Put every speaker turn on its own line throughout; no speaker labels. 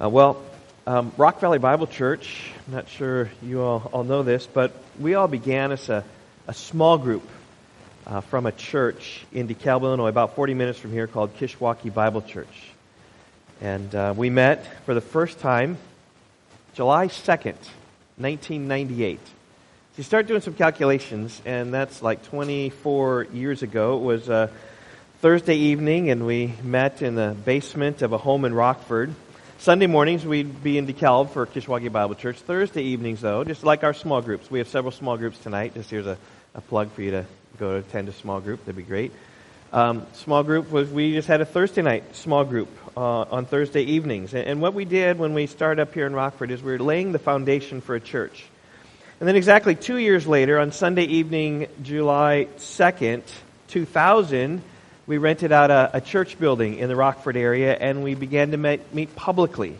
Uh, well, um, Rock Valley Bible Church, I'm not sure you all, all know this, but we all began as a, a small group uh, from a church in DeKalb, Illinois, about 40 minutes from here called Kishwaukee Bible Church. And uh, we met for the first time July 2nd, 1998. So you start doing some calculations, and that's like 24 years ago. It was a Thursday evening, and we met in the basement of a home in Rockford. Sunday mornings, we'd be in DeKalb for Kishwaukee Bible Church. Thursday evenings, though, just like our small groups. We have several small groups tonight. Just here's a, a plug for you to go to attend a small group. That'd be great. Um, small group was we just had a Thursday night small group uh, on Thursday evenings. And, and, what we did when we started up here in Rockford is we were laying the foundation for a church. And then exactly two years later, on Sunday evening, July 2nd, 2000, we rented out a, a church building in the Rockford area and we began to meet, meet publicly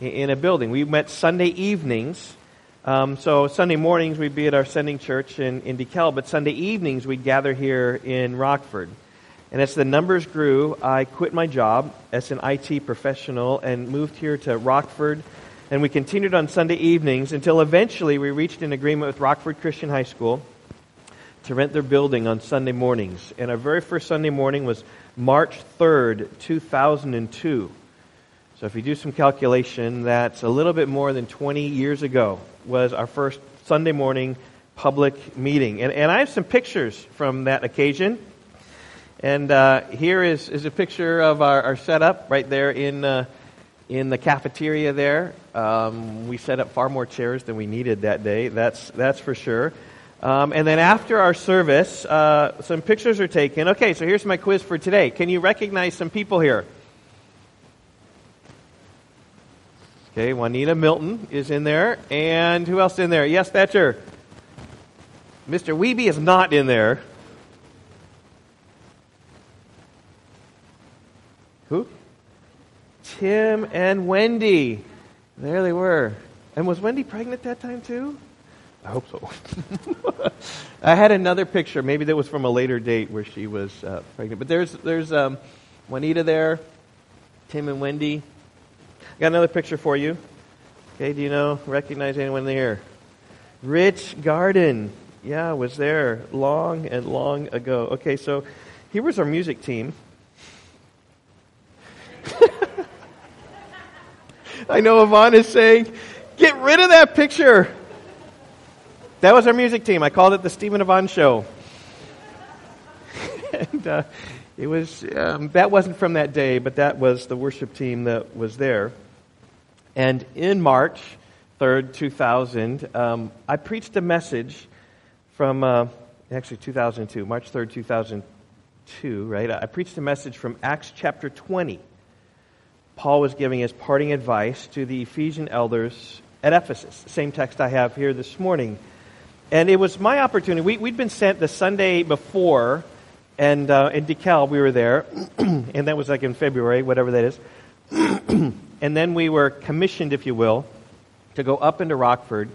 in, in, a building. We met Sunday evenings. Um, so Sunday mornings we'd be at our sending church in, in DeKalb, but Sunday evenings we'd gather here in Rockford. And as the numbers grew, I quit my job as an IT professional and moved here to Rockford. And we continued on Sunday evenings until eventually we reached an agreement with Rockford Christian High School to rent their building on Sunday mornings. And our very first Sunday morning was March 3rd, 2002. So if you do some calculation, that's a little bit more than 20 years ago was our first Sunday morning public meeting. And, and I have some pictures from that occasion. And uh, here is, is a picture of our, our setup right there in, uh, in the cafeteria there. Um, we set up far more chairs than we needed that day, that's, that's for sure. Um, and then after our service, uh, some pictures are taken. Okay, so here's my quiz for today. Can you recognize some people here? Okay, Juanita Milton is in there. And who else in there? Yes, Thatcher. Mr. Weeby is not in there. Who? Tim and Wendy. There they were. And was Wendy pregnant that time too? I hope so. I had another picture, maybe that was from a later date where she was uh, pregnant. But there's there's um, Juanita there, Tim and Wendy. I got another picture for you. Okay, do you know recognize anyone there? Rich Garden. Yeah, was there long and long ago. Okay, so here was our music team. I know Yvonne is saying, get rid of that picture. That was our music team. I called it the Stephen Yvonne Show. and uh, it was, um, that wasn't from that day, but that was the worship team that was there. And in March 3rd, 2000, um, I preached a message from, uh, actually 2002, March 3rd, 2002, right? I preached a message from Acts chapter 20. Paul was giving his parting advice to the Ephesian elders at Ephesus. Same text I have here this morning. And it was my opportunity. We, had been sent the Sunday before, and uh, in DeKalb we were there, and that was like in February, whatever that is. and then we were commissioned, if you will, to go up into Rockford,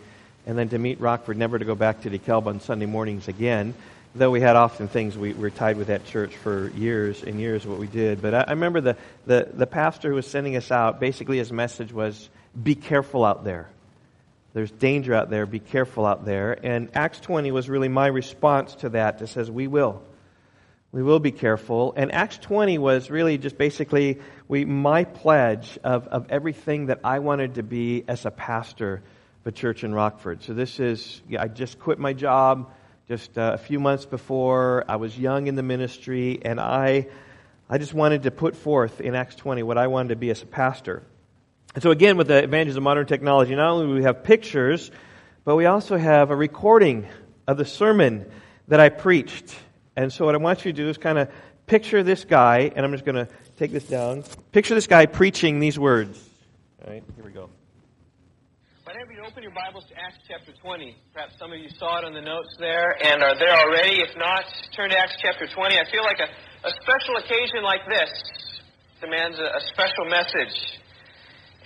and then to meet Rockford, never to go back to DeKalb on Sunday mornings again though we had often things we were tied with that church for years and years what we did but i, I remember the, the, the pastor who was sending us out basically his message was be careful out there there's danger out there. Be careful out there. And acts 20 was really my response to that. It says we will. We will be careful. And acts 20 was really just basically we, my pledge of, of everything that i wanted to be as a pastor of a church in rockford. So this is i just quit my job just uh, a few months before. I was young in the ministry, and I, I just wanted to put forth in Acts 20 what I wanted to be as a pastor. And so, again, with the advantages of modern technology, not only do we have pictures, but we also have a recording of the sermon that I preached. And so, what I want you to do is kind of picture this guy, and I'm just going to take this down. Picture this guy preaching these words. All right, here we go.
Whenever you open your Bibles to Acts chapter 20, perhaps some of you saw it on the notes there and are there already. If not, turn to Acts chapter 20. I feel like a, a special occasion like this demands a, a special message.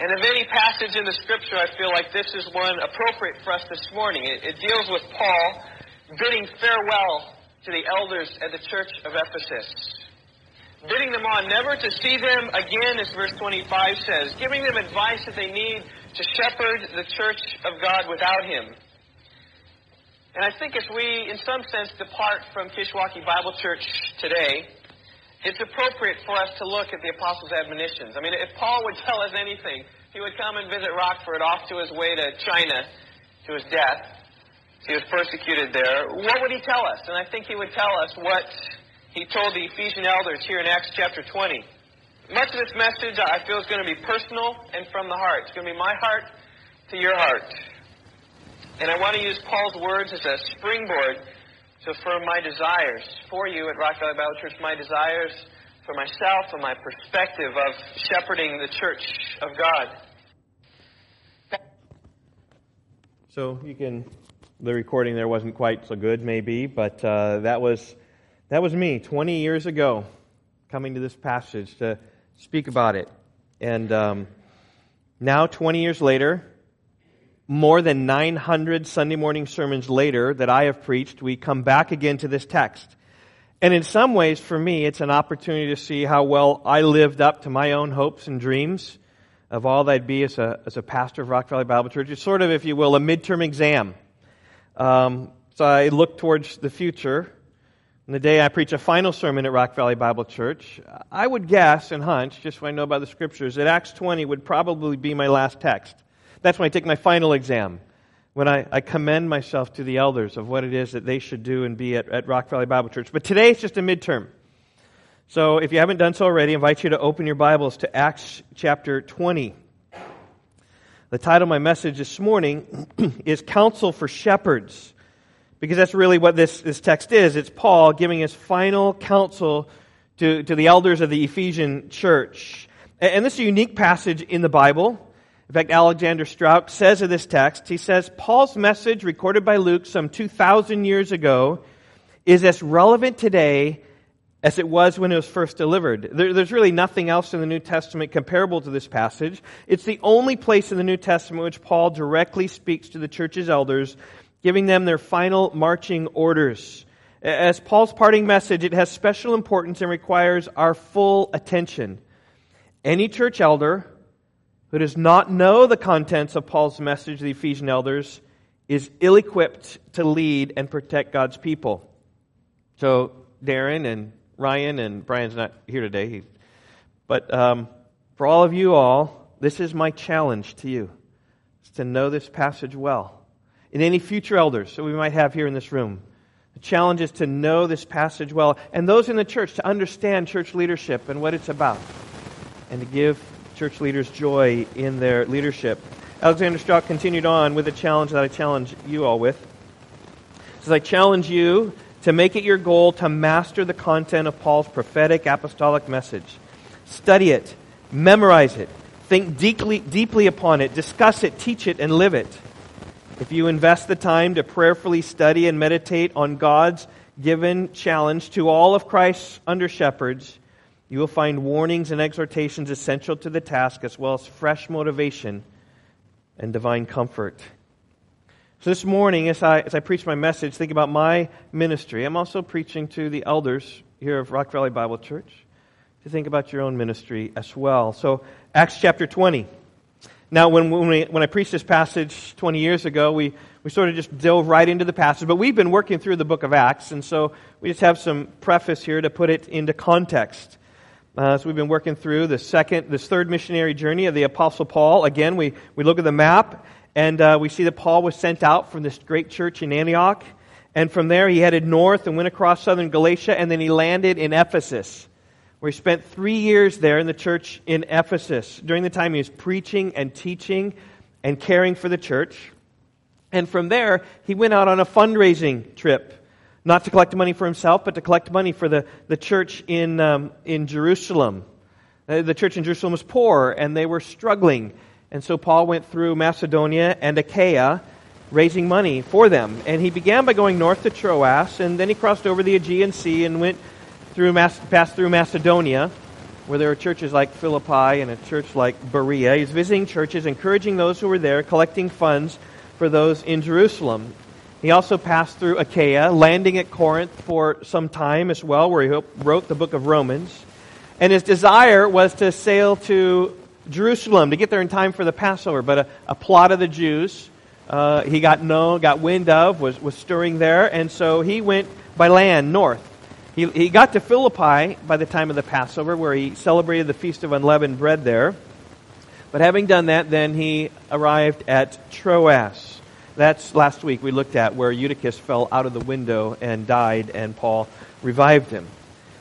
And of any passage in the Scripture, I feel like this is one appropriate for us this morning. It, it deals with Paul bidding farewell to the elders at the church of Ephesus. bidding them on never to see them again, as verse 25 says, giving them advice that they need to shepherd the church of God without him. And I think as we, in some sense, depart from Kishwaukee Bible Church today, it's appropriate for us to look at the apostles' admonitions. I mean, if Paul would tell us anything, he would come and visit Rockford off to his way to China to his death. He was persecuted there. What would he tell us? And I think he would tell us what he told the Ephesian elders here in Acts chapter 20. Much of this message I feel is going to be personal and from the heart. It's going to be my heart to your heart. And I want to use Paul's words as a springboard to affirm my desires for you at Rock Valley Bible Church, my desires for myself and my perspective of shepherding the church of God.
So you can, the recording there wasn't quite so good, maybe, but uh, that was that was me 20 years ago, coming to this passage to speak about it, and um, now 20 years later, more than 900 Sunday morning sermons later that I have preached, we come back again to this text. And in some ways, for me, it's an opportunity to see how well I lived up to my own hopes and dreams of all that I'd be as a, as a pastor of Rock Valley Bible Church. It's sort of, if you will, a midterm exam. Um, so I look towards the future. And the day I preach a final sermon at Rock Valley Bible Church, I would guess and hunch, just what I know about the scriptures, that Acts 20 would probably be my last text. That's when I take my final exam, when I, I commend myself to the elders of what it is that they should do and be at, at Rock Valley Bible Church. But today it's just a midterm. So if you haven't done so already, I invite you to open your Bibles to Acts chapter 20. The title of my message this morning is Counsel for Shepherds, because that's really what this, this text is. It's Paul giving his final counsel to, to the elders of the Ephesian church. And, and this is a unique passage in the Bible. In fact, Alexander Strauch says of this text, he says, Paul's message recorded by Luke some 2,000 years ago is as relevant today as it was when it was first delivered. There, there's really nothing else in the New Testament comparable to this passage. It's the only place in the New Testament which Paul directly speaks to the church's elders, giving them their final marching orders. As Paul's parting message, it has special importance and requires our full attention. Any church elder who does not know the contents of Paul's message to the Ephesian elders is ill equipped to lead and protect God's people. So, Darren and Ryan, and Brian's not here today. But um, for all of you all, this is my challenge to you, is to know this passage well. And any future elders that we might have here in this room, the challenge is to know this passage well, and those in the church to understand church leadership and what it's about, and to give church leaders joy in their leadership. Alexander Strauch continued on with a challenge that I challenge you all with. He says, I challenge you to make it your goal to master the content of Paul's prophetic apostolic message. Study it, memorize it, think deeply, deeply upon it, discuss it, teach it, and live it. If you invest the time to prayerfully study and meditate on God's given challenge to all of Christ's under shepherds, you will find warnings and exhortations essential to the task, as well as fresh motivation and divine comfort. So this morning, as I, as I preach my message, think about my ministry. I'm also preaching to the elders here of Rock Valley Bible Church to think about your own ministry as well. So, Acts chapter 20. Now, when, when, we, when I preached this passage 20 years ago, we, we sort of just dove right into the passage, but we've been working through the book of Acts, and so we just have some preface here to put it into context. Uh, so we've been working through the second, this third missionary journey of the Apostle Paul. Again, we, we look at the map, and uh, we see that Paul was sent out from this great church in Antioch. And from there, he headed north and went across southern Galatia, and then he landed in Ephesus, where he spent three years there in the church in Ephesus. During the time he was preaching and teaching and caring for the church. And from there, he went out on a fundraising trip, not to collect money for himself, but to collect money for the, the church in, um, in Jerusalem. Uh, the church in Jerusalem was poor, and they were struggling. And so Paul went through Macedonia and Achaia, raising money for them. And he began by going north to Troas, and then he crossed over the Aegean Sea and went through, passed through Macedonia, where there are churches like Philippi and a church like Berea. He's visiting churches, encouraging those who were there, collecting funds for those in Jerusalem. He also passed through Achaia, landing at Corinth for some time as well, where he wrote the book of Romans. And his desire was to sail to Jerusalem to get there in time for the Passover. But a, a plot of the Jews uh, he got known, got wind of, was, was stirring there, and so he went by land north. He, he got to Philippi by the time of the Passover, where he celebrated the Feast of Unleavened Bread there. But having done that, then he arrived at Troas. That's last week we looked at where Eutychus fell out of the window and died, and Paul revived him.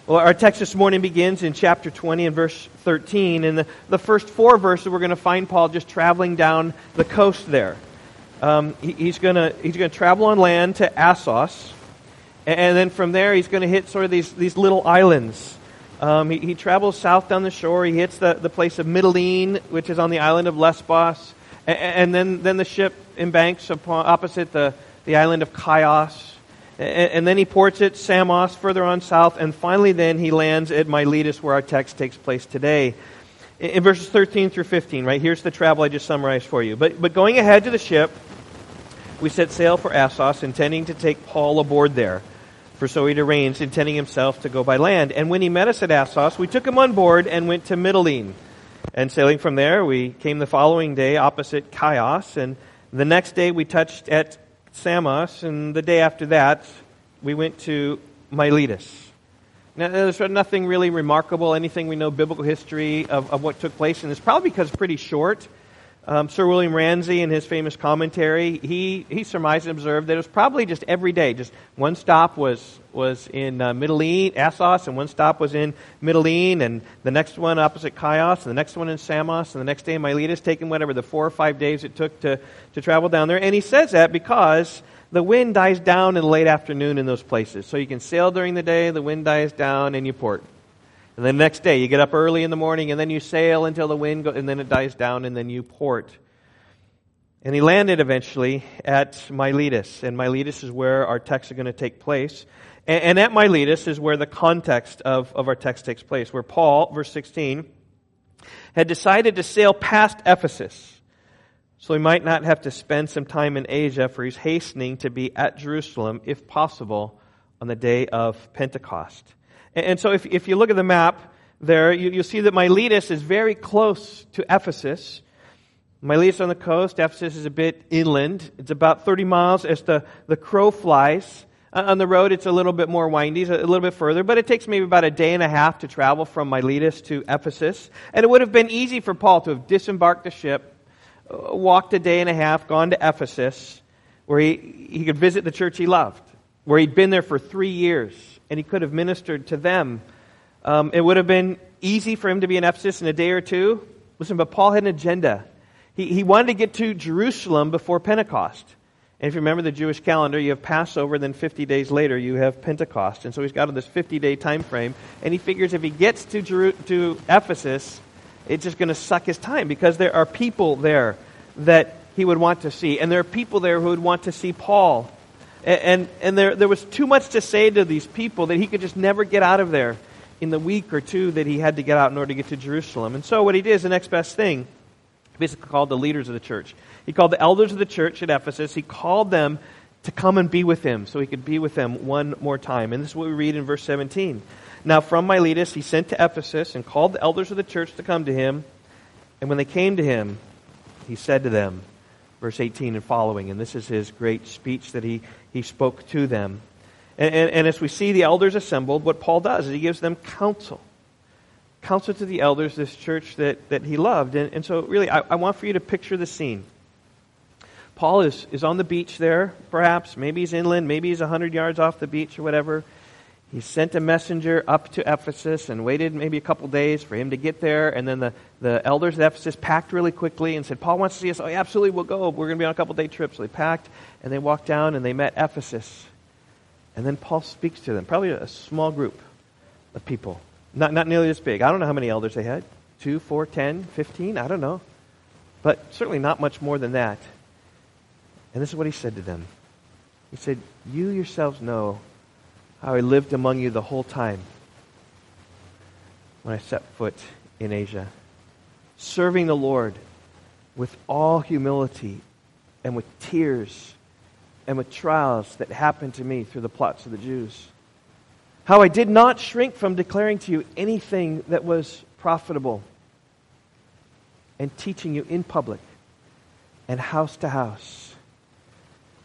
Well, our text this morning begins in chapter 20 and verse 13. In the, the first four verses, we're going to find Paul just traveling down the coast there. Um, he, he's going to he's to travel on land to Assos, and, and then from there he's going to hit sort of these, these little islands. Um, he, he, travels south down the shore. He hits the, the place of Mytilene, which is on the island of Lesbos. And, and then, then the ship embanks upon, opposite the, the island of Chios. And, and, then he ports at Samos further on south. And finally, then he lands at Miletus, where our text takes place today. In, in verses 13 through 15, right? Here's the travel I just summarized for you. But, but going ahead to the ship, we set sail for Assos, intending to take Paul aboard there. For so he'd arranged, intending himself to go by land. And when he met us at Assos, we took him on board and went to Mytilene. And sailing from there, we came the following day opposite Chios. And the next day we touched at Samos. And the day after that, we went to Miletus. Now, there's nothing really remarkable, anything we know biblical history of, of what took place. And it's probably because it's pretty short. Um, Sir William Ramsay, in his famous commentary, he, he surmised and observed that it was probably just every day. Just one stop was, was in uh, Mytilene, Assos, and one stop was in Mytilene, and the next one opposite Chios, and the next one in Samos, and the next day in Miletus, taking whatever the four or five days it took to, to travel down there. And he says that because the wind dies down in the late afternoon in those places. So you can sail during the day, the wind dies down, and you port. And then the next day, you get up early in the morning, and then you sail until the wind goes, and then it dies down, and then you port. And he landed eventually at Miletus, and Miletus is where our texts are going to take place. And, and at Miletus is where the context of, of our text takes place, where Paul, verse 16, had decided to sail past Ephesus. So he might not have to spend some time in Asia, for he's hastening to be at Jerusalem, if possible, on the day of Pentecost. And so if, if you look at the map there, you, will see that Miletus is very close to Ephesus. Miletus on the coast, Ephesus is a bit inland. It's about 30 miles as the, the crow flies. On the road, it's a little bit more windy, a little bit further, but it takes maybe about a day and a half to travel from Miletus to Ephesus. And it would have been easy for Paul to have disembarked the ship, uh, walked a day and a half, gone to Ephesus, where he, he could visit the church he loved, where he'd been there for three years and he could have ministered to them. Um, it would have been easy for him to be in Ephesus in a day or two. Listen, but Paul had an agenda. He, he wanted to get to Jerusalem before Pentecost. And if you remember the Jewish calendar, you have Passover, then 50 days later you have Pentecost. And so he's got this 50 day time frame. And he figures if he gets to, Jeru- to Ephesus, it's just going to suck his time because there are people there that he would want to see. And there are people there who would want to see Paul. And, and there, there was too much to say to these people that he could just never get out of there in the week or two that he had to get out in order to get to Jerusalem. And so what he did is the next best thing. He basically called the leaders of the church. He called the elders of the church at Ephesus. He called them to come and be with him so he could be with them one more time. And this is what we read in verse 17. Now from Miletus he sent to Ephesus and called the elders of the church to come to him. And when they came to him, he said to them, verse 18 and following, and this is his great speech that he, he spoke to them. And, and, and, as we see the elders assembled, what Paul does is he gives them counsel. Counsel to the elders, this church that, that he loved. And, and so, really, I, I want for you to picture the scene. Paul is, is on the beach there, perhaps. Maybe he's inland. Maybe he's 100 yards off the beach or whatever. He sent a messenger up to Ephesus and waited maybe a couple days for him to get there. And then the, the elders at Ephesus packed really quickly and said, Paul wants to see us. Oh, yeah, absolutely, we'll go. We're going to be on a couple day trip. So they packed and they walked down and they met Ephesus. And then Paul speaks to them, probably a small group of people. Not, not nearly as big. I don't know how many elders they had two, four, ten, fifteen, I don't know. But certainly not much more than that. And this is what he said to them He said, You yourselves know how I lived among you the whole time when I set foot in Asia, serving the Lord with all humility and with tears and with trials that happened to me through the plots of the Jews. how I did not shrink from declaring to you anything that was profitable and teaching you in public and house to house,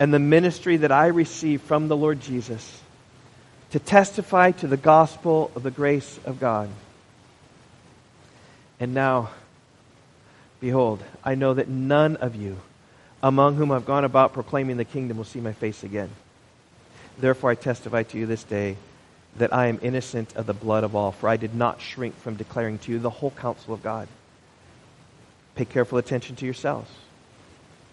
and the ministry that I receive from the Lord Jesus to testify to the gospel of the grace of God. And now, behold, I know that none of you among whom I've gone about proclaiming the kingdom will see my face again. Therefore, I testify to you this day that I am innocent of the blood of all, for I did not shrink from declaring to you the whole counsel of God. Pay careful attention to yourselves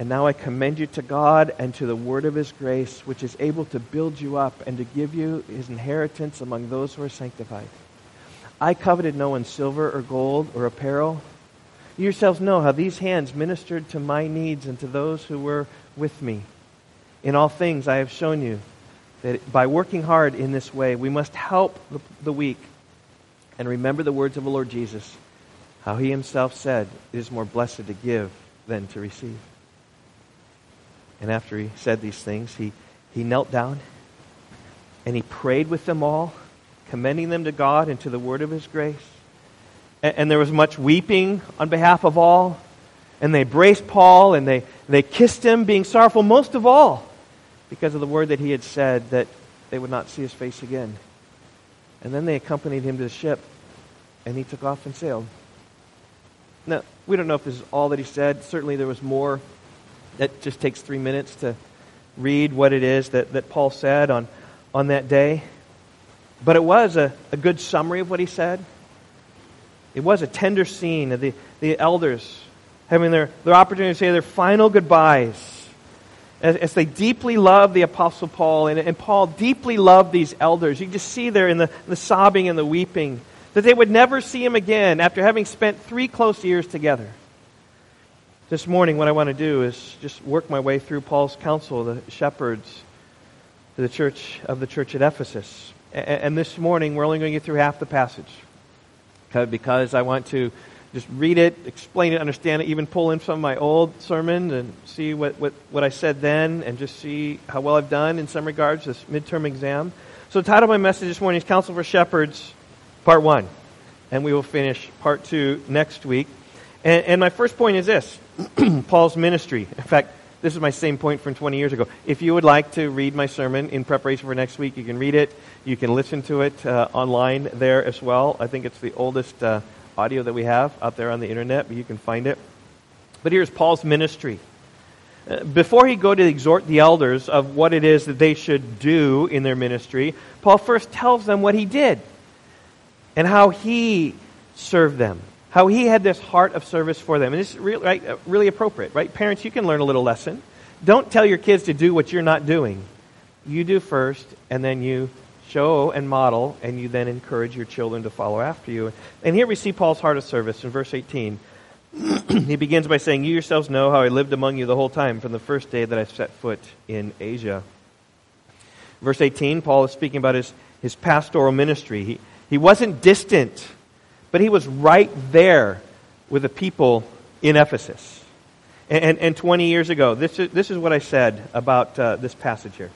And now I commend you to God and to the word of his grace, which is able to build you up and to give you his inheritance among those who are sanctified. I coveted no one's silver or gold or apparel. You yourselves know how these hands ministered to my needs and to those who were with me. In all things, I have shown you that by working hard in this way, we must help the, weak and remember the words of the Lord Jesus, how he himself said, It is more blessed to give than to receive. And after he said these things, he, he knelt down and he prayed with them all, commending them to God and to the word of his grace. And, and there was much weeping on behalf of all. And they embraced Paul and they, they kissed him, being sorrowful most of all because of the word that he had said that they would not see his face again. And then they accompanied him to the ship, and he took off and sailed. Now, we don't know if this is all that he said. Certainly there was more that just takes three minutes to read what it is that, that Paul said on, on that day. But it was a, a good summary of what he said. It was a tender scene of the, the elders having their, their opportunity to say their final goodbyes as, as they deeply loved the Apostle Paul, and, and Paul deeply loved these elders. You just see there in the, the sobbing and the weeping that they would never see him again after having spent three close years together. This morning, what I want to do is just work my way through Paul's counsel, the shepherds to the church of the church at Ephesus. And this morning, we're only going to get through half the passage because I want to just read it, explain it, understand it, even pull in some of my old sermon and see what, what, what I said then and just see how well I've done in some regards, this midterm exam. So the title of my message this morning is Counsel for Shepherds, Part 1. And we will finish Part 2 next week. And, and my first point is this Paul's ministry. In fact, this is my same point from 20 years ago. If you would like to read my sermon in preparation for next week, you can read it. You can listen to it uh, online there as well. I think it's the oldest uh, audio that we have out there on the internet, but you can find it. But here's Paul's ministry. Uh, before he go to exhort the elders of what it is that they should do in their ministry, Paul first tells them what he did and how he served them how he had this heart of service for them. And it's really, right, uh, really appropriate, right? Parents, you can learn a little lesson. Don't tell your kids to do what you're not doing. You do first, and then you show and model, and you then encourage your children to follow after you. And here we see Paul's heart of service in verse 18. he begins by saying, You yourselves know how I lived among you the whole time from the first day that I set foot in Asia. Verse 18, Paul is speaking about his, his pastoral ministry. He, he wasn't distant but he was right there with the people in Ephesus. And, and, and 20 years ago, this is, this is what I said about uh, this passage here.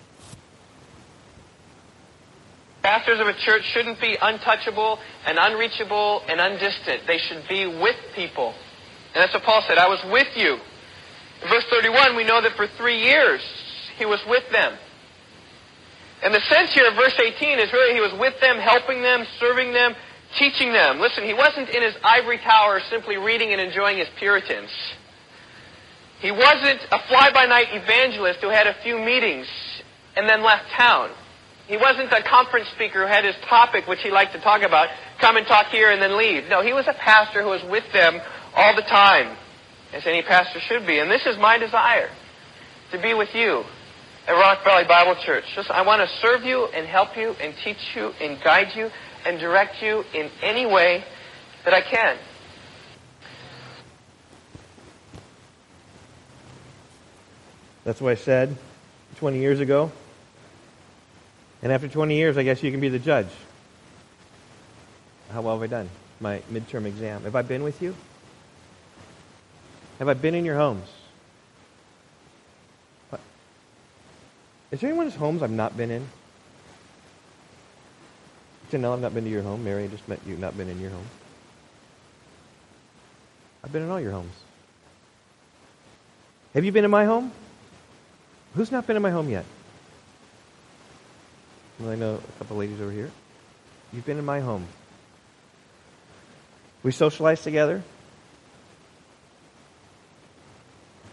Pastors of a church shouldn't be untouchable and unreachable and undistant. They should be with people. And that's what Paul said. I was with you. In verse 31, we know that for three years he was with them. And the sense here of verse 18 is really he was with them, helping them, serving them, teaching them. Listen, he wasn't in his ivory tower simply reading and enjoying his Puritans. He wasn't a fly-by-night evangelist who had a few meetings and then left town. He wasn't a conference speaker who had his topic, which he liked to talk about, come and talk here and then leave. No, he was a pastor who was with them all the time, as any pastor should be. And this is my desire, to be with you at Rock Valley Bible Church. Just, I want to serve you and help you and teach you and guide you and direct you in any way that I can.
That's what I said 20 years ago. And after 20 years, I guess you can be the judge. How well have I done? My midterm exam. Have I been with you? Have I been in your homes? Is there anyone's homes I've not been in? Janelle, I've not been to your home. Mary, I just met you, not been in your home. I've been in all your homes. Have you been in my home? Who's not been in my home yet? Well, I know a couple ladies over here. You've been in my home. We socialize together.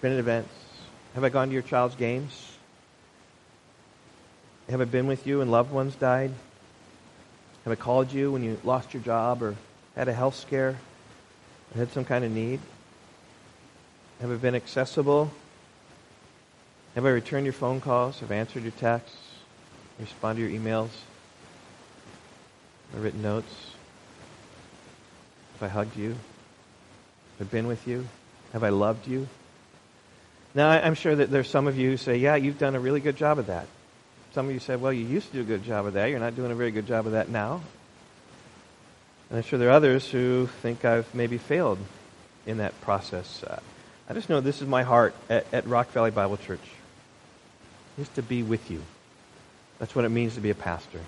Been at events. Have I gone to your child's games? Have I been with you and loved ones died? Have I called you when you lost your job or had a health scare or had some kind of need? Have I been accessible? Have I returned your phone calls? Have I answered your texts? Responded to your emails? My written notes? Have I hugged you? Have I been with you? Have I loved you? Now, I'm sure that there's some of you who say, yeah, you've done a really good job of that. Some of you said, well, you used to do a good job of that. You're not doing a very good job of that now. And I'm sure there are others who think I've maybe failed in that process. Uh, I just know this is my heart at, at Rock Valley Bible Church, is to be with you. That's what it means to be a pastor,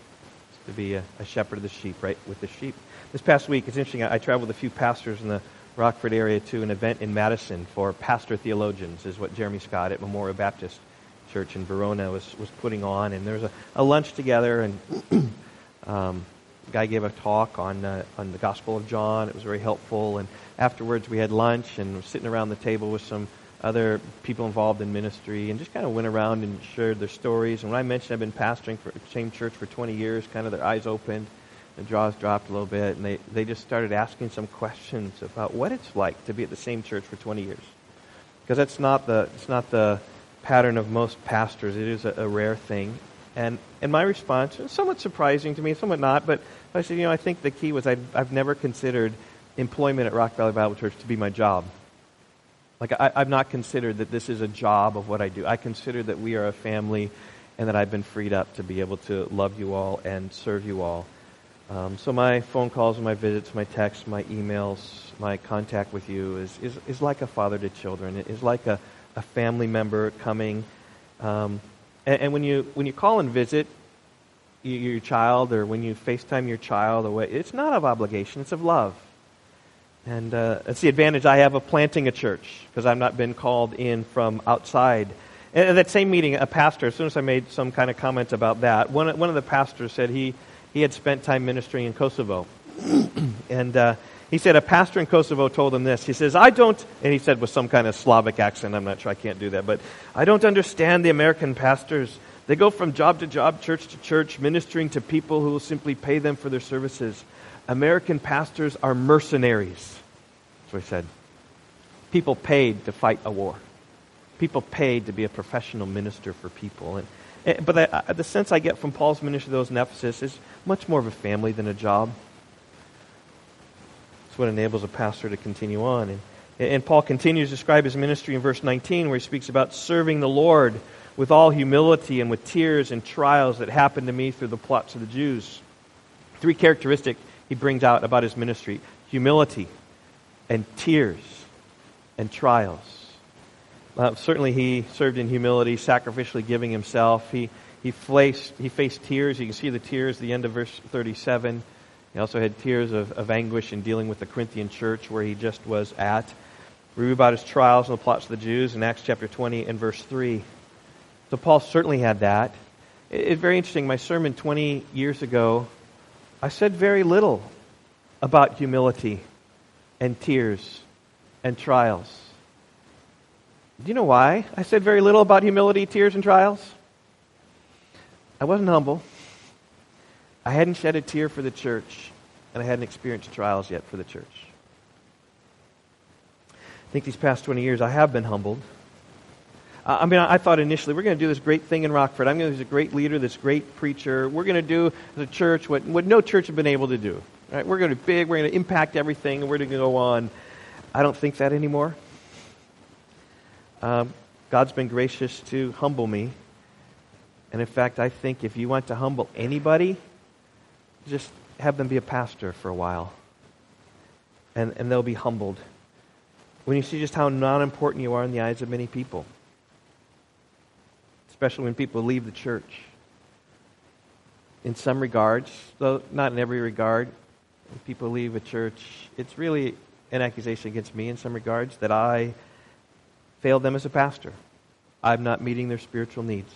to be a, a, shepherd of the sheep, right, with the sheep. This past week, it's interesting, I, I traveled with a few pastors in the Rockford area to an event in Madison for pastor theologians, is what Jeremy Scott at Memorial Baptist Church in Verona was, was putting on. And there was a, a lunch together, and um, guy gave a talk on uh, on the Gospel of John. It was very helpful. And afterwards, we had lunch and was sitting around the table with some other people involved in ministry, and just kind of went around and shared their stories. And when I mentioned I've been pastoring for the same church for 20 years, kind of their eyes opened the jaws dropped a little bit, and they, they just started asking some questions about what it's like to be at the same church for 20 years. Because that's not the, it's not the pattern of most pastors. It is a, a rare thing. And, and my response, somewhat surprising to me, somewhat not, but I said, you know, I think the key was I've, I've never considered employment at Rock Valley Bible Church to be my job. Like, I, I've not considered that this is a job of what I do. I consider that we are a family and that I've been freed up to be able to love you all and serve you all um, so my phone calls, my visits, my texts, my emails, my contact with you is, is, is like a father to children. It is like a, a family member coming. Um, and, and, when you when you call and visit your child, or when you FaceTime your child, or it's not of obligation; it's of love. And uh, it's the advantage I have of planting a church because I've not been called in from outside. And at that same meeting, a pastor, as soon as I made some kind of comment about that, one, one of the pastors said he he had spent time ministering in Kosovo. and uh, he said a pastor in Kosovo told him this. He says, I don't, and he said with some kind of Slavic accent, I'm not sure, I can't do that, but I don't understand the American pastors. They go from job to job, church to church, ministering to people who will simply pay them for their services. American pastors are mercenaries. That's what he said. People paid to fight a war. People paid to be a professional minister for people. And Eh, but I, the sense I get from Paul's ministry to those in Ephesus is much more of a family than a job. It's what enables a pastor to continue on. And, and Paul continues to describe his ministry in verse 19, where he speaks about serving the Lord with all humility and with tears and trials that happened to me through the plots of the Jews. Three characteristics he brings out about his ministry humility and tears and trials. Uh, certainly, he served in humility, sacrificially giving himself. He, he, faced, he faced tears. You can see the tears at the end of verse 37. He also had tears of, of anguish in dealing with the Corinthian church where he just was at. We read about his trials and the plots of the Jews in Acts chapter 20 and verse 3. So Paul certainly had that. It's very interesting. My sermon 20 years ago, I said very little about humility and tears and trials. Do you know why I said very little about humility, tears, and trials? I wasn't humble. I hadn't shed a tear for the church, and I hadn't experienced trials yet for the church. I think these past 20 years I have been humbled. I mean, I, thought initially we're going to do this great thing in Rockford. I'm going to be a great leader, this great preacher. We're going to do as a church what, what no church has been able to do. Right? We're going to be big. We're going to impact everything, and we're going to go on. I don't think that anymore. Um, God's been gracious to humble me. And in fact, I think if you want to humble anybody, just have them be a pastor for a while. And, and they'll be humbled. When you see just how non important you are in the eyes of many people, especially when people leave the church. In some regards, though not in every regard, when people leave a church, it's really an accusation against me in some regards that I failed them as a pastor. I'm not meeting their spiritual needs.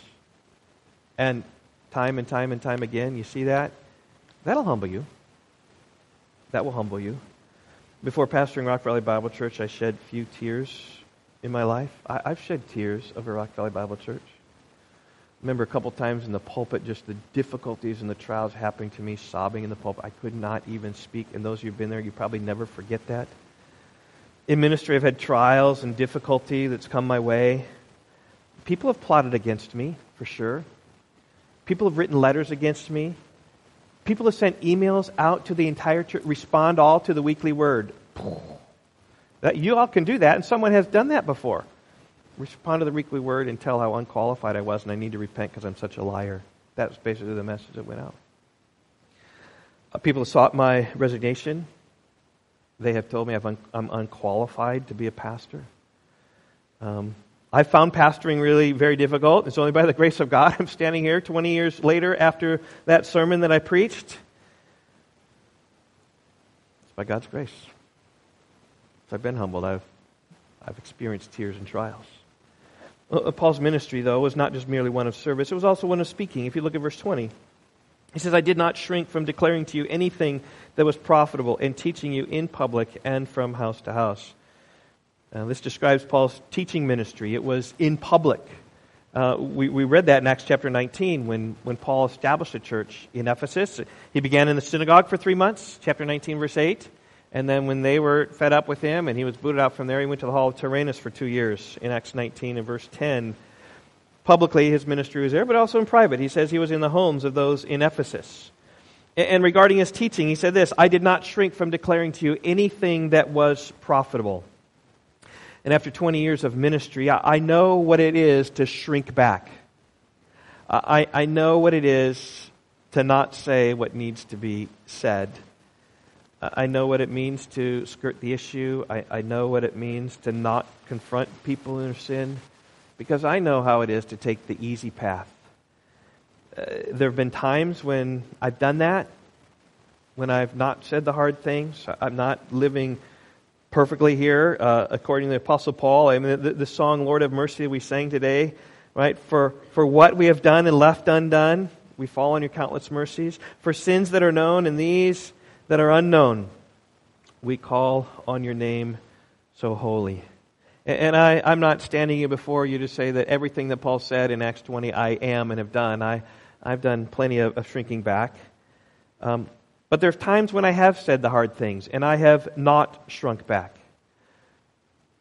And time and time and time again, you see that? That'll humble you. That will humble you. Before pastoring Rock Valley Bible Church, I shed few tears in my life. I, have shed tears over Rock Valley Bible Church. I remember a couple times in the pulpit, just the difficulties and the trials happening to me, sobbing in the pulpit. I could not even speak. And those of you who've been there, you probably never forget that. In ministry, I've had trials and difficulty that's come my way. People have plotted against me, for sure. People have written letters against me. People have sent emails out to the entire church, respond all to the weekly word. You all can do that, and someone has done that before. Respond to the weekly word and tell how unqualified I was, and I need to repent because I'm such a liar. That was basically the message that went out. Uh, people have sought my resignation. They have told me i am un- unqualified to be a pastor. Um, I found pastoring really very difficult. It's only by the grace of God I'm standing here 20 years later after that sermon that I preached. It's by God's grace. So I've been humbled. I've, I've experienced tears and trials. Uh, Paul's ministry, though, was not just merely one of service, it was also one of speaking. If you look at verse 20, he says, I did not shrink from declaring to you anything that was profitable and teaching you in public and from house to house. Uh, this describes Paul's teaching ministry. It was in public. Uh, we, we read that in Acts chapter 19 when, when Paul established a church in Ephesus. He began in the synagogue for three months, chapter 19, verse 8. And then when they were fed up with him and he was booted out from there, he went to the hall of Tyrannus for two years in Acts 19 and verse 10. Publicly, his ministry was there, but also in private. He says he was in the homes of those in Ephesus. And regarding his teaching, he said this I did not shrink from declaring to you anything that was profitable and after 20 years of ministry, I, I know what it is to shrink back. I, I know what it is to not say what needs to be said. I know what it means to skirt the issue. I, I know what it means to not confront people in their sin because I know how it is to take the easy path. Uh, there have been times when I've done that, when I've not said the hard things. I'm not living perfectly here, uh, according to the Apostle Paul. I mean, the, the, song "Lord of Mercy" we sang today, right? For for what we have done and left undone, we fall on your countless mercies. For sins that are known and these that are unknown, we call on your name, so holy. And, and I, I'm not standing here before you to say that everything that Paul said in Acts 20, I am and have done. I I've done plenty of, of shrinking back. Um, but there's times when I have said the hard things and I have not shrunk back.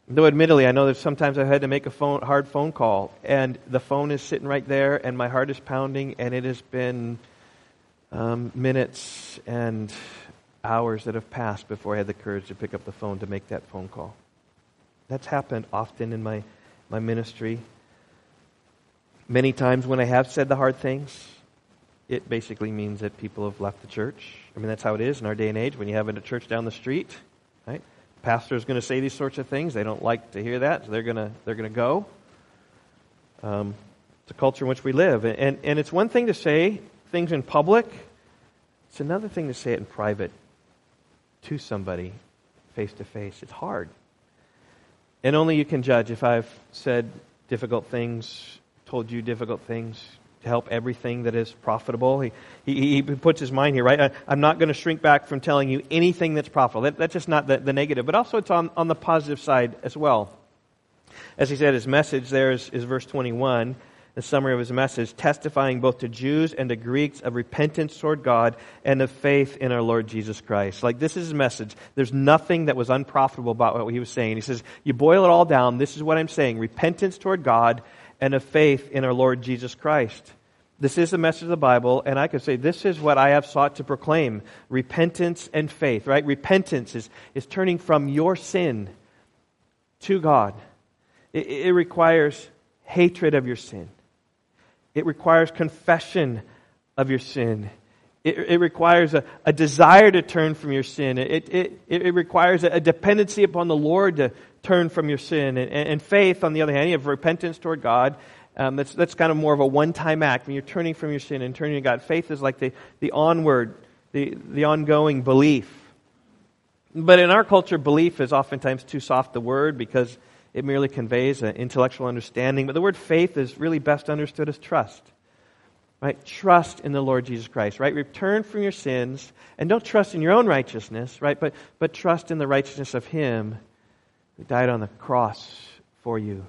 Though admittedly, I know that sometimes I've had to make a phone, hard phone call and the phone is sitting right there and my heart is pounding and it has been um, minutes and hours that have passed before I had the courage to pick up the phone to make that phone call. That's happened often in my, my ministry. Many times when I have said the hard things, it basically means that people have left the church. I mean, that's how it is in our day and age. When you have a church down the street, right? Pastor is going to say these sorts of things. They don't like to hear that, so they're going to they're going to go. Um, it's a culture in which we live, and, and and it's one thing to say things in public. It's another thing to say it in private to somebody, face to face. It's hard, and only you can judge if I've said difficult things, told you difficult things, to help everything that is profitable. He, he, he puts his mind here, right? I, am not going to shrink back from telling you anything that's profitable. That, that's just not the, the negative, but also it's on, on the positive side as well. As he said, his message there is, is verse 21 the summary of his message, testifying both to Jews and to Greeks of repentance toward God and of faith in our Lord Jesus Christ. Like, this is his message. There's nothing that was unprofitable about what he was saying. He says, You boil it all down, this is what I'm saying repentance toward God and of faith in our Lord Jesus Christ. This is the message of the Bible, and I could say this is what I have sought to proclaim repentance and faith, right? Repentance is, is turning from your sin to God. It, it requires hatred of your sin it requires confession of your sin. It, it requires a, a, desire to turn from your sin. It, it, it requires a, dependency upon the Lord to turn from your sin. And, and faith, on the other hand, you have repentance toward God. Um, that's, that's kind of more of a one time act when you're turning from your sin and turning to God. Faith is like the, the onward, the, the ongoing belief. But in our culture, belief is oftentimes too soft a word because it merely conveys an intellectual understanding. But the word faith is really best understood as trust. Right? Trust in the Lord Jesus Christ, right? Return from your sins and don't trust in your own righteousness, right? But, but trust in the righteousness of Him who died on the cross for you.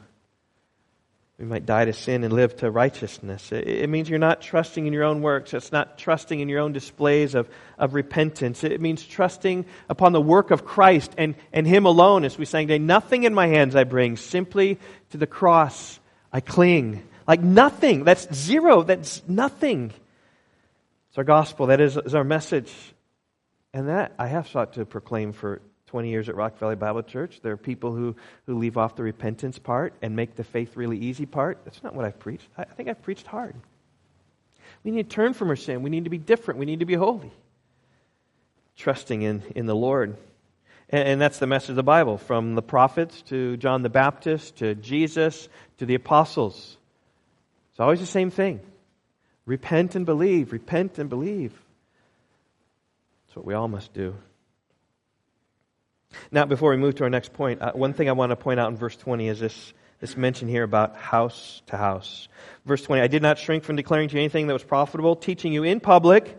We might die to sin and live to righteousness. It means you're not trusting in your own works. It's not trusting in your own displays of, of repentance. It means trusting upon the work of Christ and, and Him alone, as we sang today. Nothing in my hands I bring, simply to the cross I cling. Like nothing. That's zero. That's nothing. It's our gospel. That is, is our message. And that I have sought to proclaim for 20 years at Rock Valley Bible Church. There are people who, who leave off the repentance part and make the faith really easy part. That's not what I've preached. I, think I've preached hard. We need to turn from our sin. We need to be different. We need to be holy. Trusting in, in the Lord. And, and that's the message of the Bible from the prophets to John the Baptist to Jesus to the apostles. It's always the same thing repent and believe, repent and believe. That's what we all must do. Now, before we move to our next point, uh, one thing I want to point out in verse 20 is this, this mention here about house to house. Verse 20 I did not shrink from declaring to you anything that was profitable, teaching you in public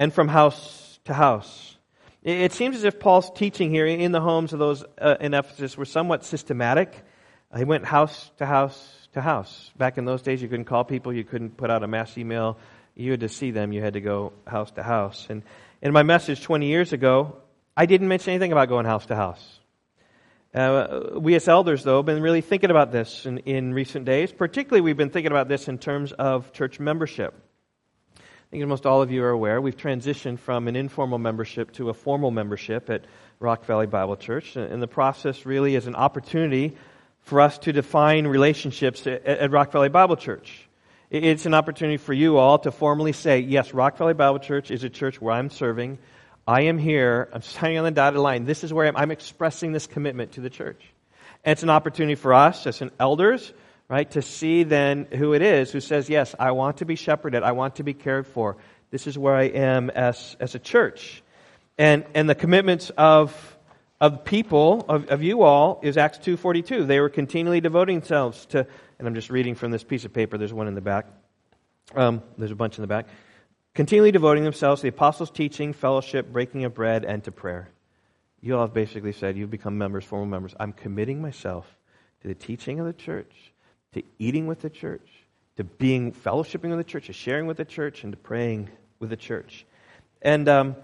and from house to house. It, seems as if Paul's teaching here in the homes of those uh, in Ephesus were somewhat systematic. Uh, he went house to house to house. Back in those days, you couldn't call people, you couldn't put out a mass email. You had to see them, you had to go house to house. And in my message 20 years ago, I didn't mention anything about going house to house. Uh, we as elders, though, have been really thinking about this in, in recent days. Particularly, we've been thinking about this in terms of church membership. I think most all of you are aware, we've transitioned from an informal membership to a formal membership at Rock Valley Bible Church. And the process really is an opportunity for us to define relationships at, at Rock Valley Bible Church. It's an opportunity for you all to formally say, yes, Rock Valley Bible Church is a church where I'm serving. I am here. I'm signing on the dotted line. This is where I'm, I'm expressing this commitment to the church. And it's an opportunity for us as an elders, right, to see then who it is who says, yes, I want to be shepherded. I want to be cared for. This is where I am as, as a church. And, and the commitments of, of people, of, of you all, is Acts 2.42. They were continually devoting themselves to, and I'm just reading from this piece of paper. There's one in the back. Um, there's a bunch in the back continually devoting themselves to the apostles' teaching, fellowship, breaking of bread, and to prayer. You all have basically said, you've become members, formal members. I'm committing myself to the teaching of the church, to eating with the church, to being fellowshipping with the church, to sharing with the church, and to praying with the church. And um,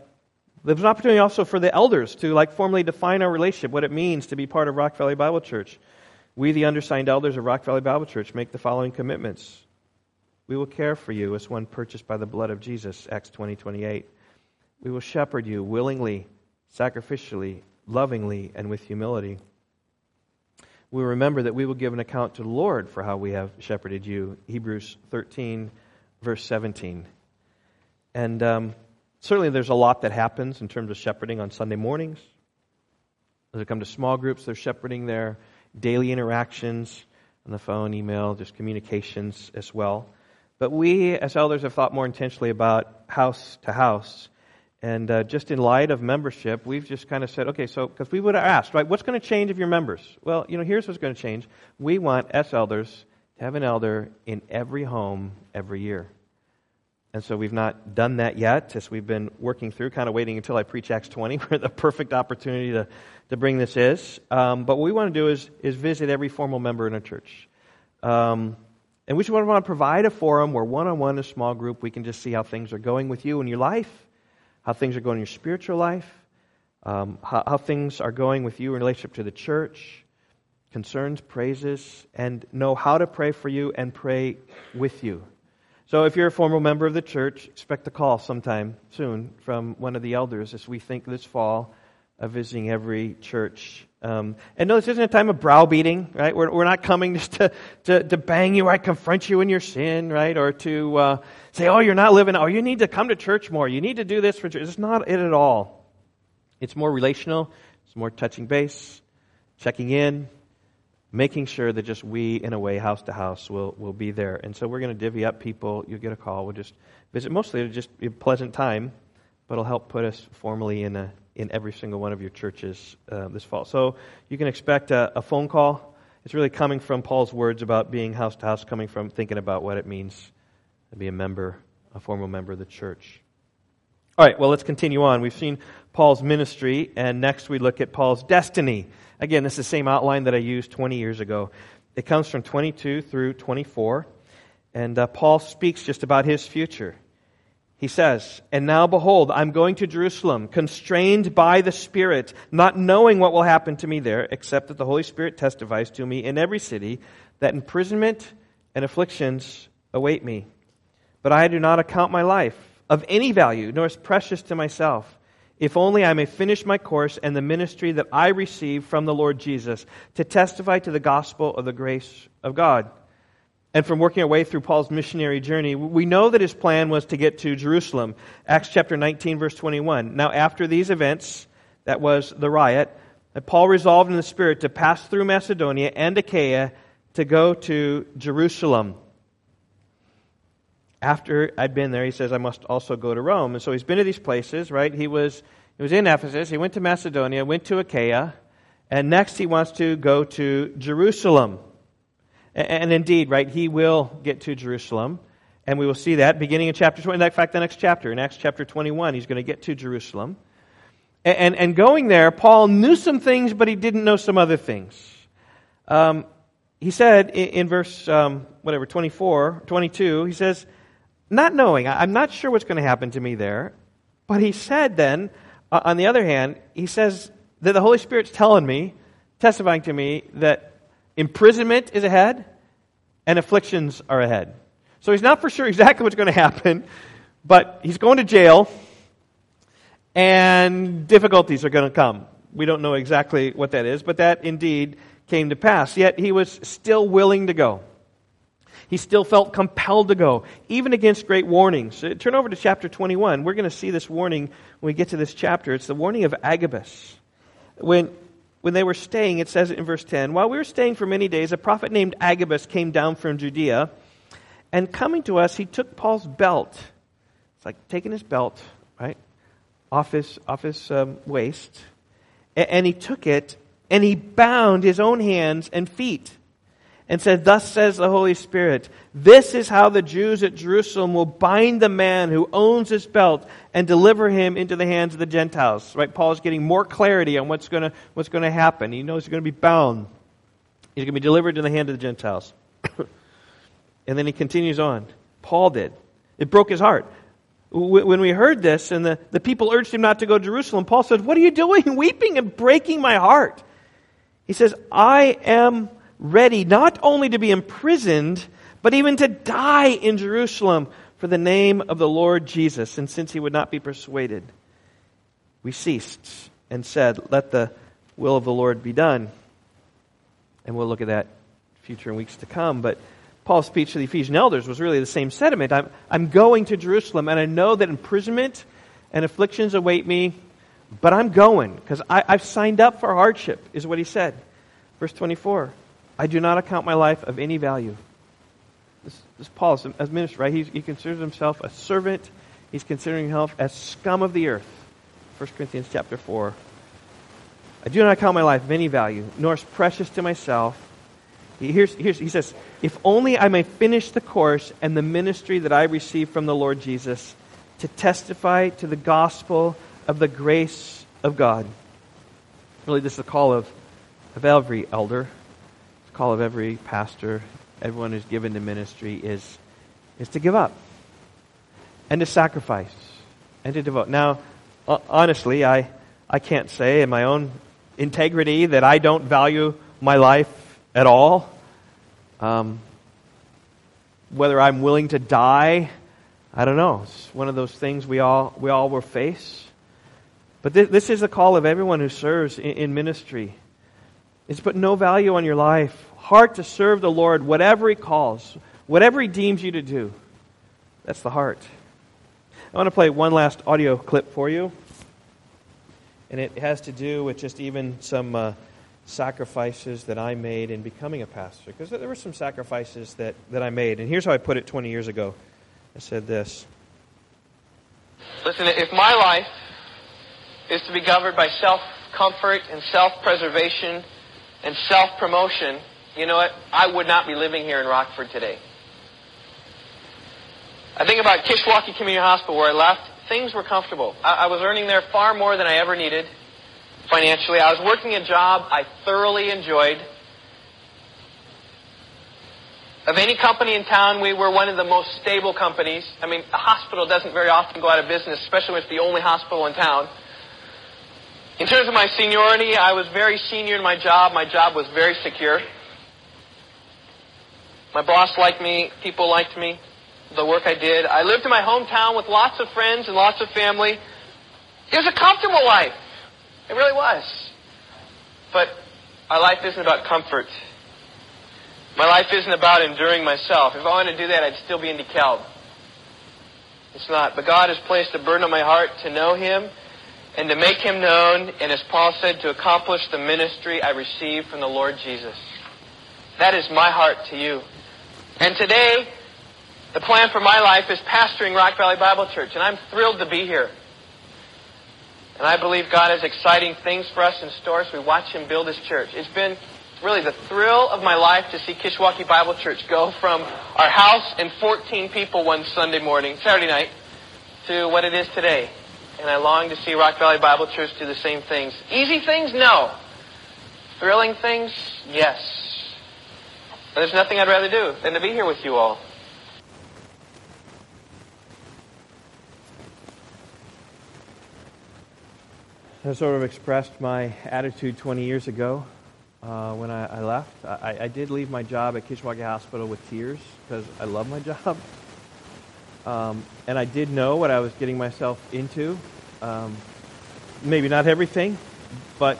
there's an opportunity also for the elders to like formally define our relationship, what it means to be part of Rock Valley Bible Church. We, the undersigned elders of Rock Valley Bible Church, make the following commitments. We will care for you as one purchased by the blood of Jesus, Acts 20, 28. We will shepherd you willingly, sacrificially, lovingly, and with humility. We remember that we will give an account to the Lord for how we have shepherded you, Hebrews 13, verse 17. And um, certainly there's a lot that happens in terms of shepherding on Sunday mornings. As it comes to small groups, they're shepherding their daily interactions on the phone, email, just communications as well. But we, as elders, have thought more intentionally about house to house. And uh, just in light of membership, we've just kind of said, okay, so, because we would have asked, right, what's going to change if you're members? Well, you know, here's what's going to change. We want, as elders, to have an elder in every home every year. And so we've not done that yet as we've been working through, kind of waiting until I preach Acts 20, where the perfect opportunity to, to bring this is. Um, but what we want to do is, is visit every formal member in a church. Um, and we just want to provide a forum where one on one, a small group, we can just see how things are going with you in your life, how things are going in your spiritual life, um, how, how things are going with you in relationship to the church, concerns, praises, and know how to pray for you and pray with you. So if you're a formal member of the church, expect a call sometime soon from one of the elders as we think this fall of visiting every church. Um, and no, this isn't a time of browbeating, right? We're, we're not coming just to, to, to bang you, right? Confront you in your sin, right? Or to uh, say, oh, you're not living, oh, you need to come to church more. You need to do this for church. It's not it at all. It's more relational. It's more touching base, checking in, making sure that just we, in a way, house to house, will, will be there. And so we're going to divvy up people. You'll get a call. We'll just visit. Mostly it'll just be a pleasant time, but it'll help put us formally in, a, in every single one of your churches uh, this fall. So you can expect a, a phone call. It's really coming from Paul's words about being house to house, coming from thinking about what it means to be a member, a formal member of the church. All right, well, let's continue on. We've seen Paul's ministry, and next we look at Paul's destiny. Again, this is the same outline that I used 20 years ago. It comes from 22 through 24, and uh, Paul speaks just about his future. He says, And now behold, I'm going to Jerusalem, constrained by the Spirit, not knowing what will happen to me there, except that the Holy Spirit testifies to me in every city that imprisonment and afflictions await me. But I do not account my life of any value, nor is precious to myself if only I may finish my course and the ministry that I received from the Lord Jesus to testify to the gospel of the grace of God. And from working our way through Paul's missionary journey, we know that his plan was to get to Jerusalem. Acts chapter 19, verse 21. Now, after these events, that was the riot, Paul resolved in the Spirit to pass through Macedonia and Achaia to go to Jerusalem. After I'd been there, he says, I must also go to Rome. And so he's been to these places, right? He was, he was in Ephesus, he went to Macedonia, went to Achaia, and next he wants to go to Jerusalem. And, and indeed, right, he will get to Jerusalem. And we will see that beginning in chapter 20. In fact, the next chapter, in Acts chapter 21, he's going to get to Jerusalem. And, and, and going there, Paul knew some things, but he didn't know some other things. Um, he said in, in verse, um, whatever, 24, 22, he says, not knowing. I'm not sure what's going to happen to me there. But he said then, uh, on the other hand, he says that the Holy Spirit's telling me, testifying to me, that imprisonment is ahead and afflictions are ahead. So he's not for sure exactly what's going to happen, but he's going to jail and difficulties are going to come. We don't know exactly what that is, but that indeed came to pass. Yet he was still willing to go. He still felt compelled to go, even against great warnings. Turn over to chapter 21. We're going to see this warning when we get to this chapter. It's the warning of Agabus. When, when they were staying, it says in verse 10 While we were staying for many days, a prophet named Agabus came down from Judea. And coming to us, he took Paul's belt. It's like taking his belt, right, off his, off his um, waist. And, and he took it and he bound his own hands and feet and said, Thus says the Holy Spirit, this is how the Jews at Jerusalem will bind the man who owns his belt and deliver him into the hands of the Gentiles. Right? Paul is getting more clarity on what's going what's to happen. He knows he's going to be bound. He's going to be delivered in the hand of the Gentiles. and then he continues on. Paul did. It broke his heart. When we heard this and the, the people urged him not to go to Jerusalem, Paul said, What are you doing? Weeping and breaking my heart. He says, I am ready not only to be imprisoned, but even to die in Jerusalem for the name of the Lord Jesus. And since he would not be persuaded, we ceased and said, Let the will of the Lord be done. And we'll look at that future in weeks to come. But Paul's speech to the Ephesian elders was really the same sentiment. I'm, I'm going to Jerusalem, and I know that imprisonment and afflictions await me, but I'm going because I've signed up for hardship, is what he said. Verse 24. I do not account my life of any value. This, this Paul, is as minister, right? He's, he considers himself a servant. He's considering himself as scum of the earth. 1 Corinthians chapter 4. I do not account my life of any value, nor is precious to myself, Here's, here's, he says, If only I may finish the course and the ministry that I received from the Lord Jesus to testify to the gospel of the grace of God. Really, this is a call of, of every elder, call of every pastor, everyone who's given to ministry is, is to give up and to sacrifice and to devote. Now, honestly, I, I can't say in my own integrity that I don't value my life at all. Um, whether I'm willing to die, I don't know. It's one of those things we all we all will face. But this, this is a call of everyone who serves in, in ministry. Is put no value on your life. Heart to serve the Lord, whatever He calls, whatever He deems you to do. That's the heart. I want to play one last audio clip for you. And it has to do with just even some uh, sacrifices that I made in becoming a pastor. Because there were some sacrifices that, that I made. And here's how I put it 20 years ago I said this
Listen, if my life is to be governed by self comfort and self preservation and self promotion, you know what? I would not be living here in Rockford today. I think about Kishwaukee Community Hospital where I left. Things were comfortable. I, I was earning there far more than I ever needed financially. I was working a job I thoroughly enjoyed. Of any company in town, we were one of the most stable companies. I mean, a hospital doesn't very often go out of business, especially when it's the only hospital in town. In terms of my seniority, I was very senior in my job. My job was very secure. My boss liked me. People liked me. The work I did. I lived in my hometown with lots of friends and lots of family. It was a comfortable life. It really was. But our life isn't about comfort. My life isn't about enduring myself. If I wanted to do that, I'd still be in DeKalb. It's not. But God has placed a burden on my heart to know Him and to make Him known, and as Paul said, to accomplish the ministry I received from the Lord Jesus. That is my heart to you. And today, the plan for my life is pastoring Rock Valley Bible Church, and I'm thrilled to be here. And I believe God has exciting things for us in store as we watch Him build His church. It's been really the thrill of my life to see Kishwaukee Bible Church go from our house and 14 people one Sunday morning, Saturday night, to what it is today. And I long to see Rock Valley Bible Church do the same things. Easy things? No. Thrilling things? Yes. But there's nothing I'd rather do than to be here with you all.
I sort of expressed my attitude 20 years ago uh, when I, I left. I, I, did leave my job at Kishwaukee Hospital with tears because I love my job. Um, and I did know what I was getting myself into. Um, maybe not everything, but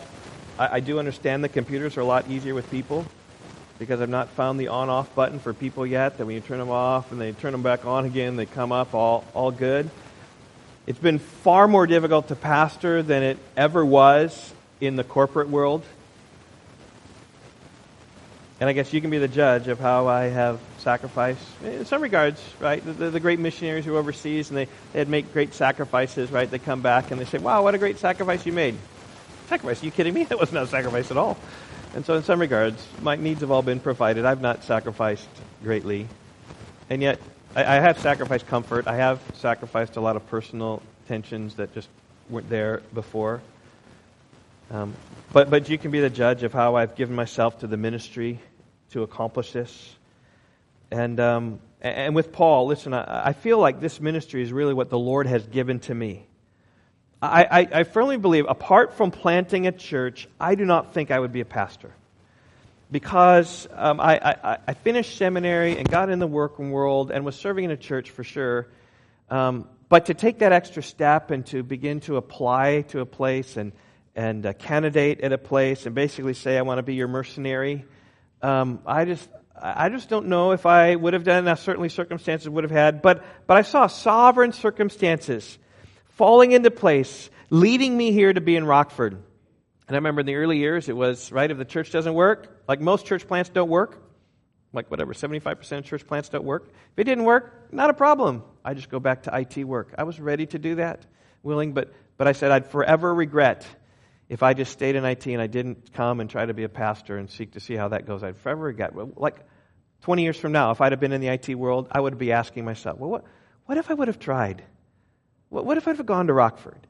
I, I do understand that computers are a lot easier with people because I've not found the on-off button for people yet. That when you turn them off and they turn them back on again, they come up all, all good. It's been far more difficult to pastor than it ever was in the corporate world. And I guess you can be the judge of how I have sacrificed, in some regards, right? The, the, great missionaries who overseas and they, they'd make great sacrifices, right? They come back and they say, wow, what a great sacrifice you made. Sacrifice? Are you kidding me? That was not a sacrifice at all. And so, in some regards, my needs have all been provided. I've not sacrificed greatly. And yet, I, I have sacrificed comfort. I have sacrificed a lot of personal tensions that just weren't there before. Um, but, but you can be the judge of how I've given myself to the ministry to accomplish this. And, um, and with Paul, listen, I, I, feel like this ministry is really what the Lord has given to me. I, I, I firmly believe, apart from planting a church, I do not think I would be a pastor because um, I, I, finished seminary and got in the working world and was serving in a church for sure. Um, but to take that extra step and to begin to apply to a place and, and uh, candidate at a place and basically say, I want to be your mercenary, um, I, just, I just don't know if I would have done that. Certainly circumstances would have had. But, but I saw sovereign circumstances falling into place, leading me here to be in Rockford. And I remember in the early years, it was, right, if the church doesn't work, like most church plants don't work, like whatever, 75% of church plants don't work. If it didn't work, not a problem. I just go back to IT work. I was ready to do that, willing, but, but I said I'd forever regret if I just stayed in IT and I didn't come and try to be a pastor and seek to see how that goes, I'd forever get Like 20 years from now, if I'd have been in the IT world, I would be asking myself, well, what, what if I would have tried? What, what if I'd have gone to Rockford?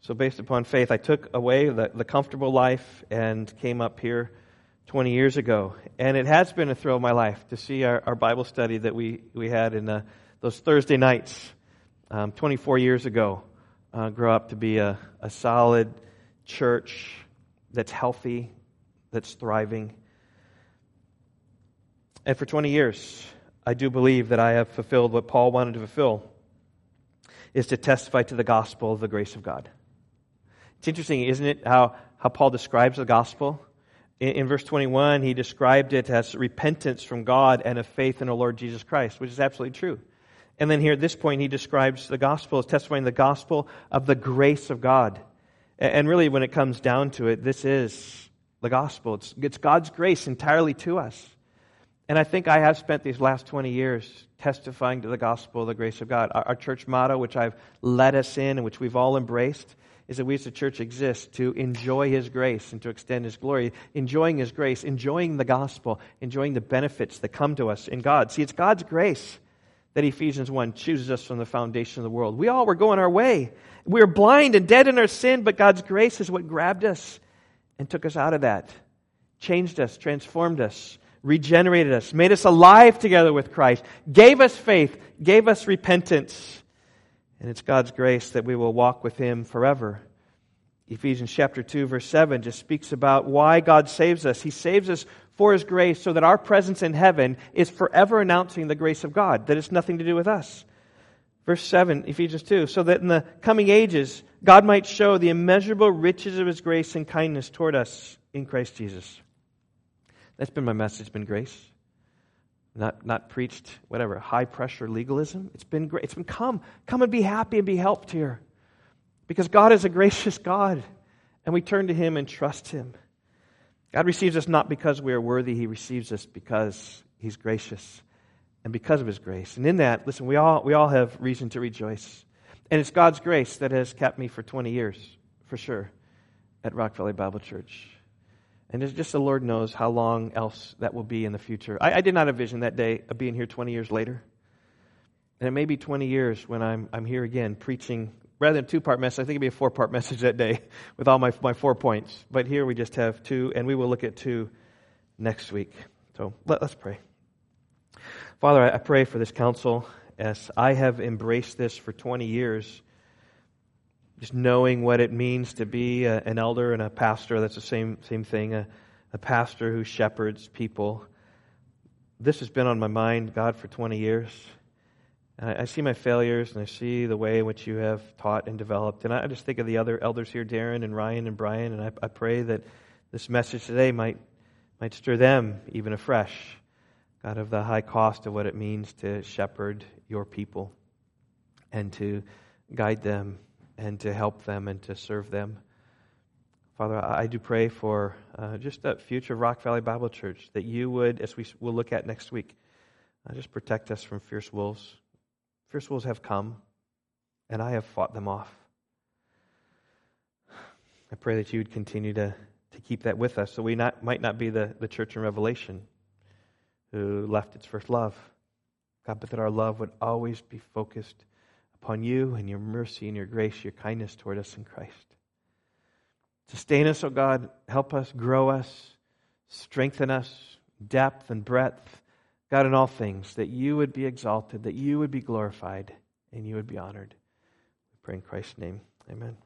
So, based upon faith, I took away the, the comfortable life and came up here 20 years ago. And it has been a thrill of my life to see our, our Bible study that we, we had in uh, those Thursday nights um, 24 years ago uh, grow up to be a, a solid church that's healthy, that's thriving. And for 20 years, I do believe that I have fulfilled what Paul wanted to fulfill is to testify to the gospel of the grace of God. It's interesting, isn't it, how, how Paul describes the gospel? In, in verse 21, he described it as repentance from God and a faith in the Lord Jesus Christ, which is absolutely true. And then here at this point, he describes the gospel as testifying the gospel of the grace of God. And really, when it comes down to it, this is the gospel. It's, it's God's grace entirely to us. And I think I have spent these last 20 years testifying to the gospel of the grace of God. Our, our, church motto, which I've led us in and which we've all embraced, is that we as a church exist to enjoy His grace and to extend His glory. Enjoying His grace, enjoying the gospel, enjoying the benefits that come to us in God. See, it's God's grace that Ephesians 1 chooses us from the foundation of the world. We all were going our way. We were blind and dead in our sin, but God's grace is what grabbed us and took us out of that, changed us, transformed us, regenerated us, made us alive together with Christ, gave us faith, gave us repentance. And it's God's grace that we will walk with Him forever. Ephesians chapter 2 verse 7 just speaks about why God saves us. He saves us for his grace so that our presence in heaven is forever announcing the grace of God, that it's nothing to do with us. Verse 7, Ephesians 2, so that in the coming ages, God might show the immeasurable riches of his grace and kindness toward us in Christ Jesus. That's been my message, been grace. Not, not preached, whatever, high pressure legalism. It's been great. It's been come. Come and be happy and be helped here. Because God is a gracious God, and we turn to him and trust him. God receives us not because we are worthy, He receives us because He's gracious and because of His grace. And in that, listen, we all, we all have reason to rejoice. And it's God's grace that has kept me for 20 years, for sure, at Rock Valley Bible Church. And it's just the Lord knows how long else that will be in the future. I, I did not envision that day of being here 20 years later. And it may be 20 years when I'm, I'm here again preaching rather than two part message, I think it'd be a four part message that day with all my, my four points. But here we just have two, and we will look at two next week. So let, us pray. Father, I, pray for this counsel as I have embraced this for 20 years, just knowing what it means to be a, an elder and a pastor. That's the same, same thing, a, a pastor who shepherds people. This has been on my mind, God, for 20 years. I, I see my failures and I see the way in which you have taught and developed. And I just think of the other elders here, Darren and Ryan and Brian, and I, I pray that this message today might, might stir them even afresh. God, of the high cost of what it means to shepherd your people and to guide them and to help them and to serve them. Father, I do pray for uh, just that future Rock Valley Bible Church that you would, as we will look at next week, uh, just protect us from fierce wolves. Fierce have come, and I have fought them off. I pray that you would continue to, to keep that with us so we not, might not be the, the church in Revelation who left its first love. God, but that our love would always be focused upon you and your mercy and your grace, your kindness toward us in Christ. Sustain us, O oh God. Help us, grow us, strengthen us, depth and breadth God, in all things, that you would be exalted, that you would be glorified, and you would be honored. We pray in Christ's name. Amen.